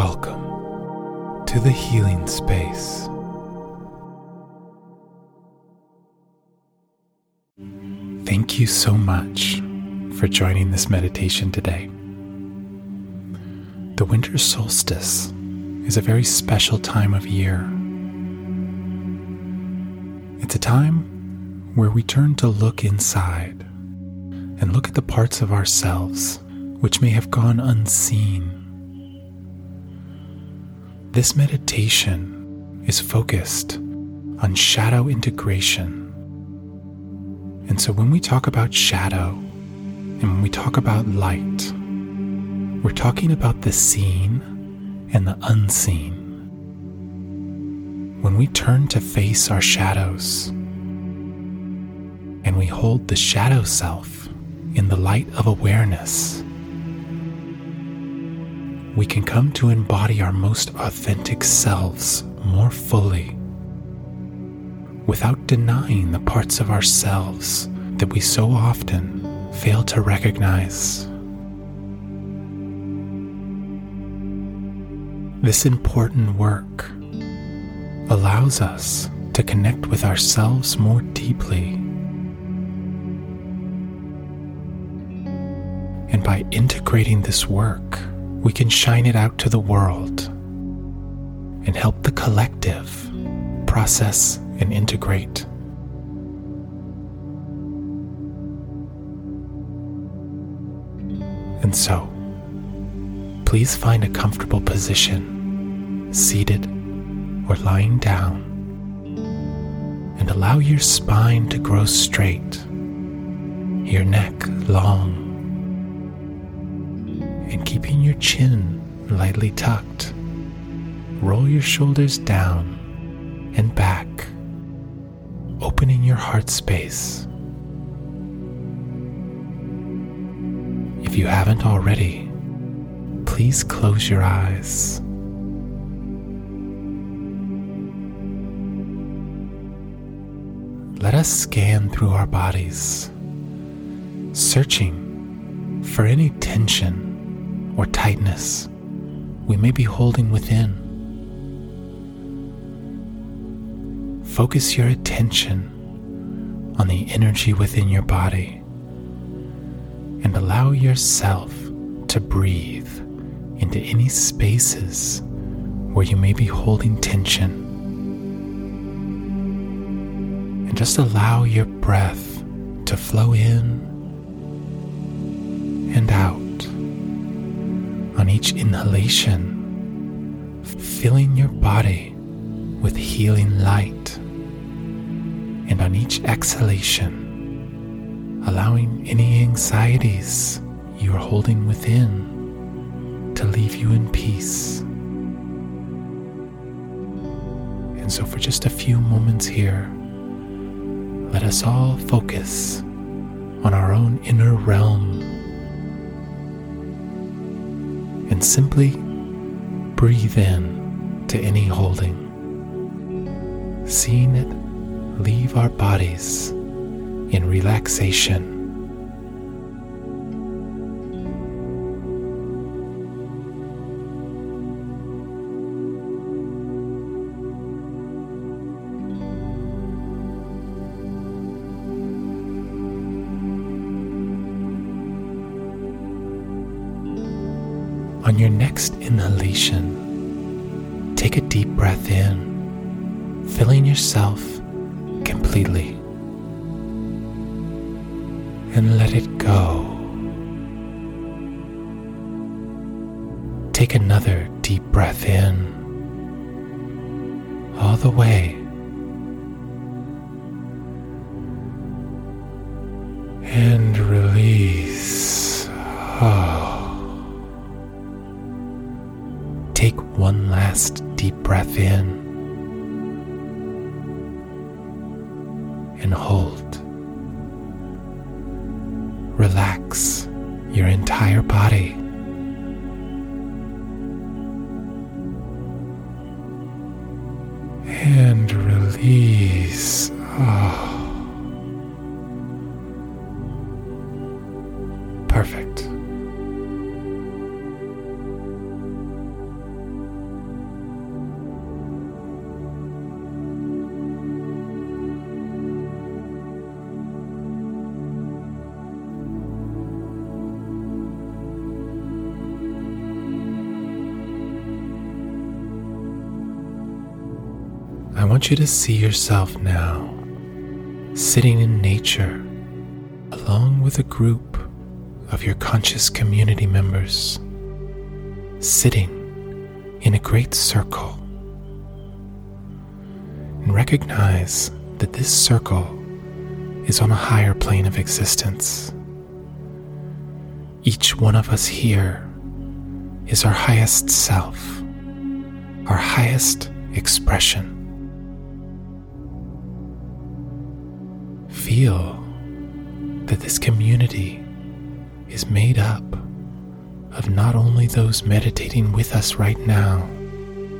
Welcome to the healing space. Thank you so much for joining this meditation today. The winter solstice is a very special time of year. It's a time where we turn to look inside and look at the parts of ourselves which may have gone unseen. This meditation is focused on shadow integration. And so when we talk about shadow and when we talk about light, we're talking about the seen and the unseen. When we turn to face our shadows and we hold the shadow self in the light of awareness, we can come to embody our most authentic selves more fully without denying the parts of ourselves that we so often fail to recognize. This important work allows us to connect with ourselves more deeply. And by integrating this work, we can shine it out to the world and help the collective process and integrate. And so, please find a comfortable position, seated or lying down, and allow your spine to grow straight, your neck long, and keeping your chin lightly tucked. Roll your shoulders down and back, opening your heart space. If you haven't already, please close your eyes. Let us scan through our bodies, searching for any tension or tightness we may be holding within. Focus your attention on the energy within your body and allow yourself to breathe into any spaces where you may be holding tension. And just allow your breath to flow in and out each inhalation, filling your body with healing light, and on each exhalation, allowing any anxieties you are holding within to leave you in peace. And so, for just a few moments here, let us all focus on our own inner realm and simply breathe in to any holding, seeing it leave our bodies in relaxation. Next inhalation, take a deep breath in, filling yourself completely and let it go. Take another deep breath in, all the way. And last deep breath in and hold relax your entire body. And release. Oh. You to see yourself now sitting in nature along with a group of your conscious community members, sitting in a great circle. And recognize that this circle is on a higher plane of existence. Each one of us here is our highest self, our highest expression. Feel that this community is made up of not only those meditating with us right now,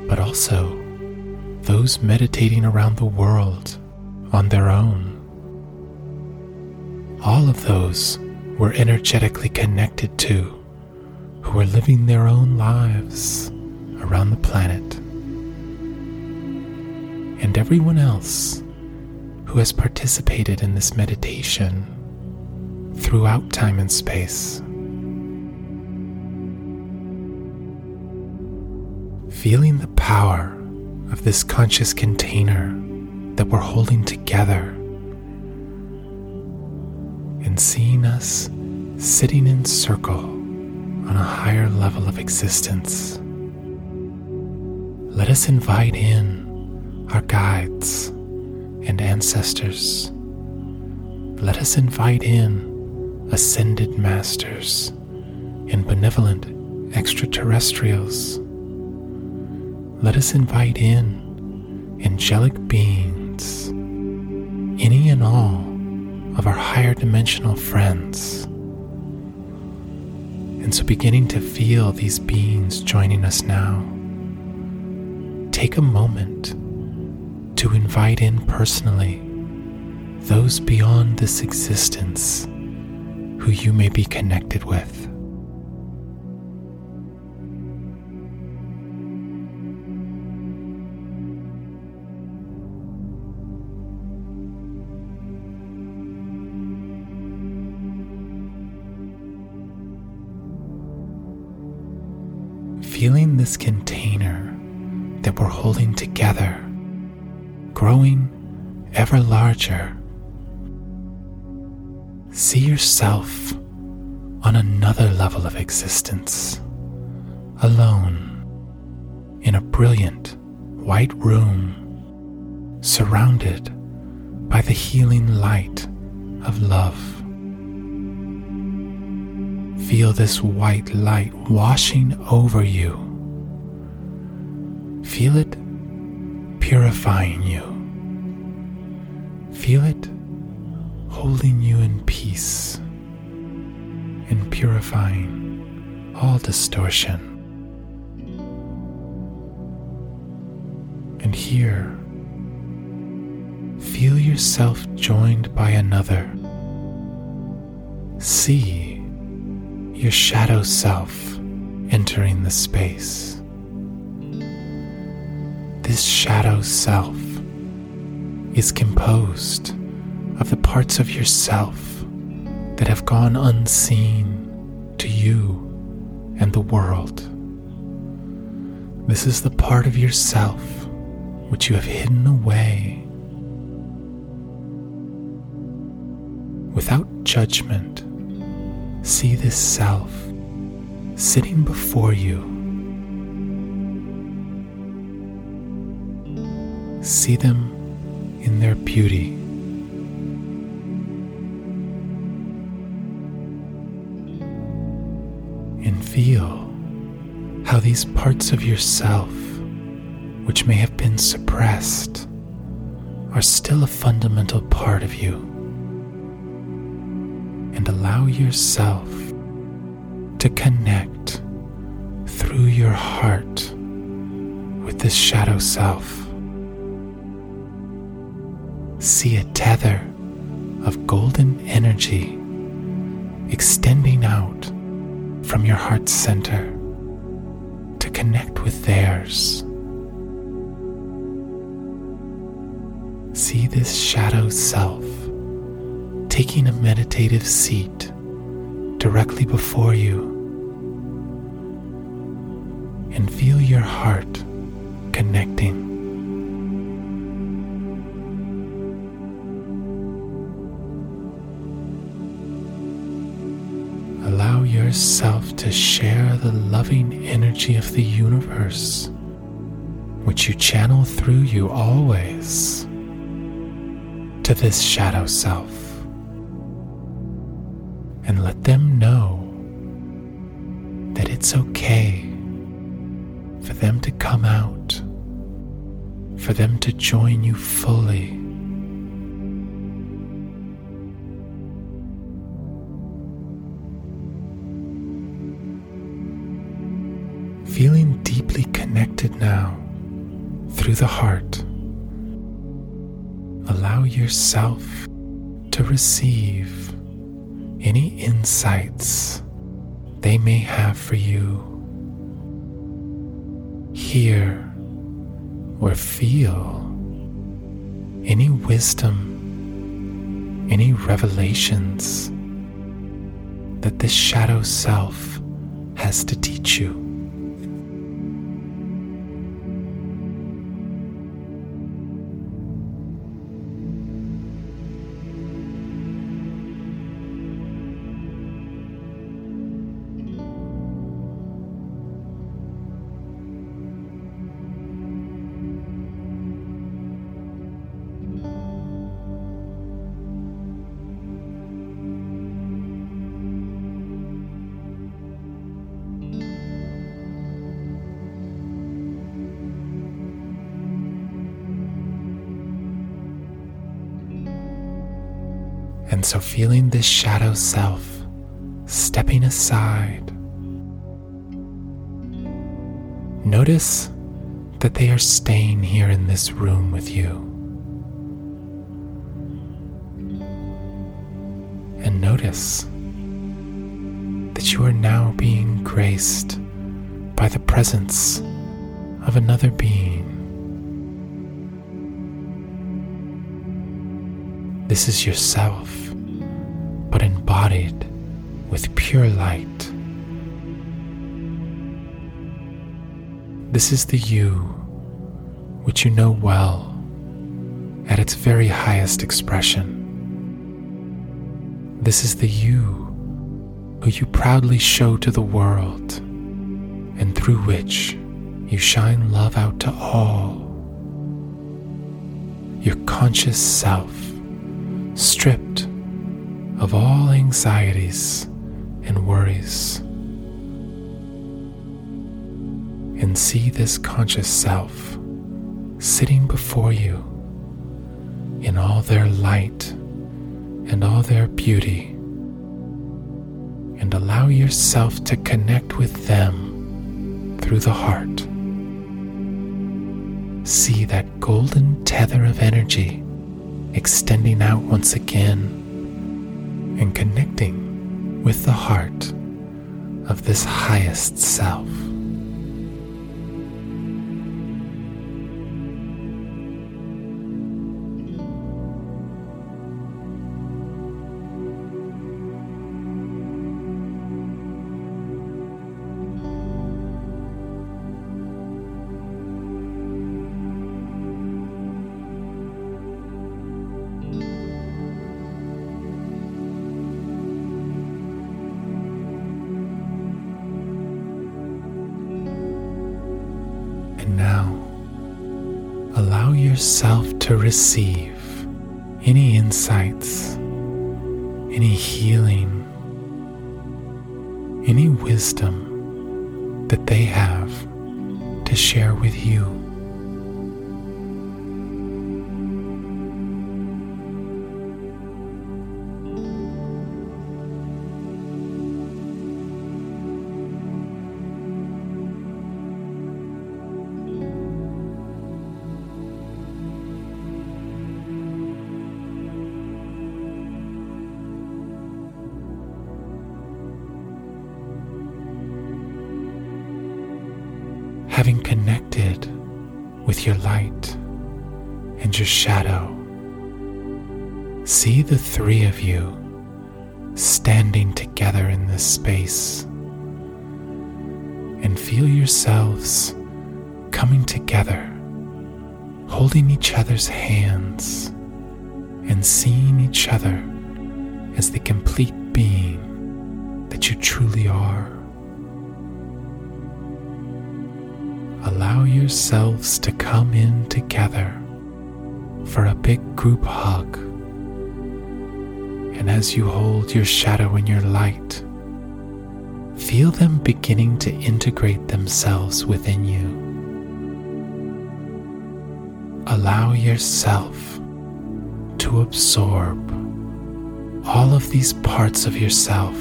but also those meditating around the world on their own. All of those we're energetically connected to who are living their own lives around the planet. And everyone else who has participated in this meditation throughout time and space. Feeling the power of this conscious container that we're holding together and seeing us sitting in circle on a higher level of existence. Let us invite in our guides and ancestors. Let us invite in ascended masters and benevolent extraterrestrials. Let us invite in angelic beings, any and all of our higher dimensional friends. And so, beginning to feel these beings joining us now, take a moment to invite in personally those beyond this existence who you may be connected with. Feeling this container that we're holding together, growing ever larger See yourself on another level of existence, alone, in a brilliant white room, surrounded by the healing light of love. Feel this white light washing over you. Feel it purifying you. Feel it holding you in peace and purifying all distortion. And here, feel yourself joined by another. See your shadow self entering the space. This shadow self is composed of the parts of yourself that have gone unseen to you and the world. This is the part of yourself which you have hidden away. Without judgment, see this self sitting before you. See them in their beauty. And feel how these parts of yourself, which may have been suppressed, are still a fundamental part of you. And allow yourself to connect through your heart with this shadow self. See a tether of golden energy extending out from your heart's center to connect with theirs. See this shadow self taking a meditative seat directly before you and feel your heart connecting. Yourself to share the loving energy of the universe, which you channel through you always, to this shadow self. And let them know that it's okay for them to come out, for them to join you fully connected now through the heart, allow yourself to receive any insights they may have for you. Hear or feel any wisdom, any revelations that this shadow self has to teach you. And so, feeling this shadow self stepping aside, notice that they are staying here in this room with you. And notice that you are now being graced by the presence of another being. This is yourself but embodied with pure light. This is the you which you know well at its very highest expression. This is the you who you proudly show to the world and through which you shine love out to all. Your conscious self, stripped of all anxieties and worries. And see this conscious self sitting before you in all their light and all their beauty. And allow yourself to connect with them through the heart. See that golden tether of energy extending out once again and connecting with the heart of this highest self. Yourself to receive any insights, any healing, any wisdom that they have to share with you. See the three of you standing together in this space and feel yourselves coming together, holding each other's hands and seeing each other as the complete being that you truly are. Allow yourselves to come in together for a big group hug. And as you hold your shadow and your light, feel them beginning to integrate themselves within you. Allow yourself to absorb all of these parts of yourself,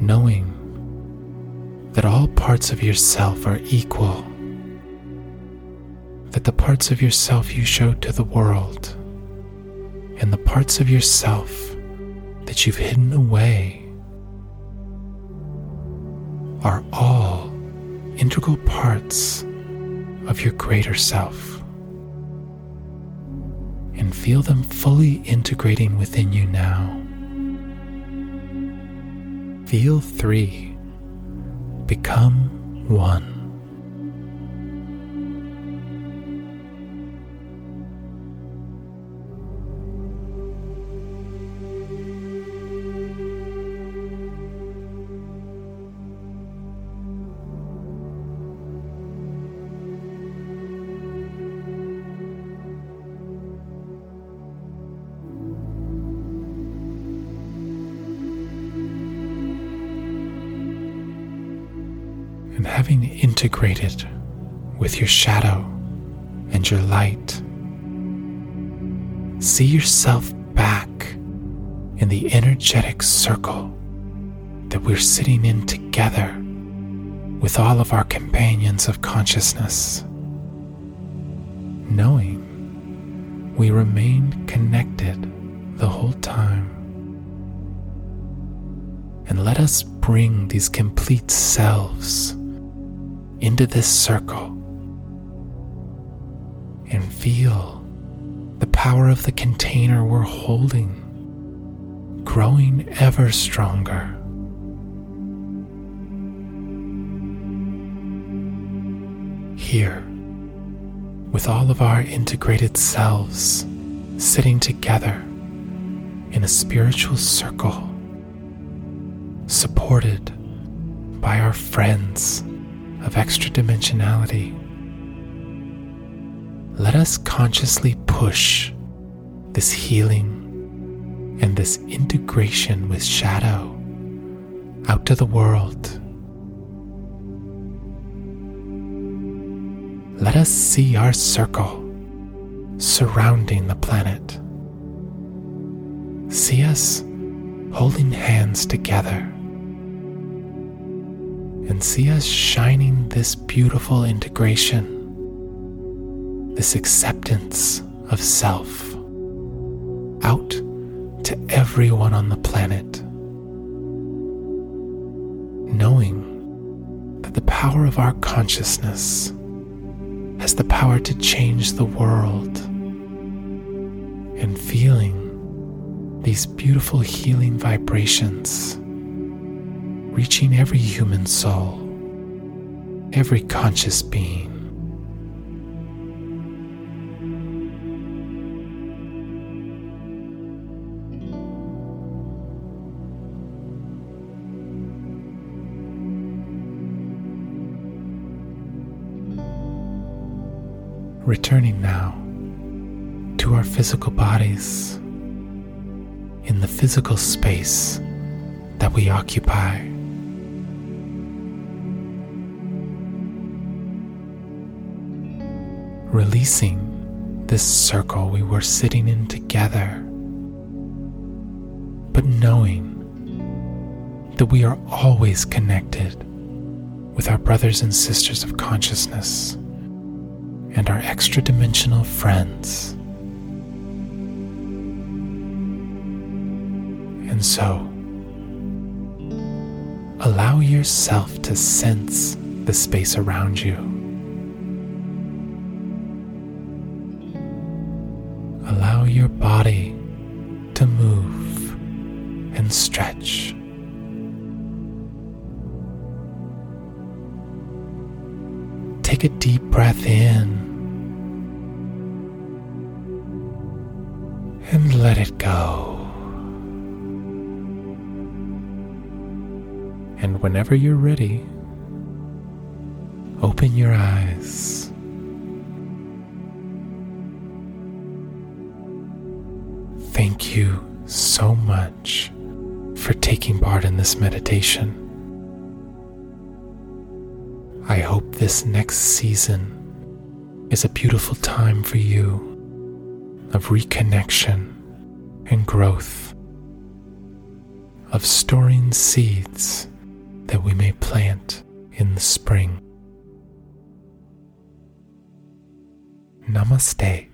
knowing that all parts of yourself are equal, that the parts of yourself you show to the world and the parts of yourself that you've hidden away are all integral parts of your greater self and feel them fully integrating within you now. Feel three become one. Having integrated with your shadow and your light, see yourself back in the energetic circle that we're sitting in together with all of our companions of consciousness, knowing we remained connected the whole time. And let us bring these complete selves into this circle and feel the power of the container we're holding growing ever stronger. Here, with all of our integrated selves sitting together in a spiritual circle, supported by our friends of extra dimensionality. Let us consciously push this healing and this integration with shadow out to the world. Let us see our circle surrounding the planet. See us holding hands together and see us shining this beautiful integration, this acceptance of self out to everyone on the planet, knowing that the power of our consciousness has the power to change the world, and feeling these beautiful healing vibrations reaching every human soul, every conscious being. Returning now to our physical bodies in the physical space that we occupy. Releasing this circle we were sitting in together, but knowing that we are always connected with our brothers and sisters of consciousness and our extra dimensional friends. And so, allow yourself to sense the space around you. your body to move and stretch. Take a deep breath in and let it go. And whenever you're ready, open your eyes. You so much for taking part in this meditation. I hope this next season is a beautiful time for you of reconnection and growth, of storing seeds that we may plant in the spring. Namaste.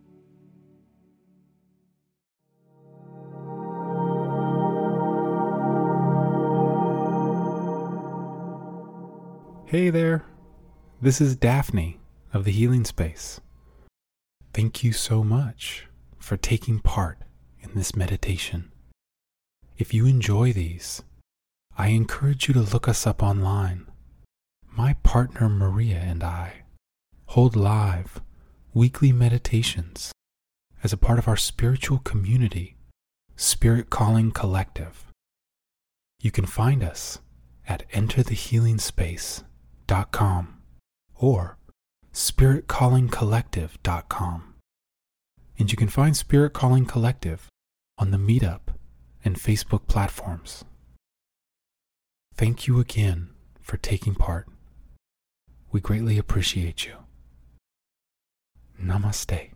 Hey there, this is Daphne of the Healing Space. Thank you so much for taking part in this meditation. If you enjoy these, I encourage you to look us up online. My partner Maria and I hold live weekly meditations as a part of our spiritual community, Spirit Calling Collective. You can find us at enterthehealingspace.com or spiritcallingcollective.com. And you can find Spirit Calling Collective on the Meetup and Facebook platforms. Thank you again for taking part. We greatly appreciate you. Namaste.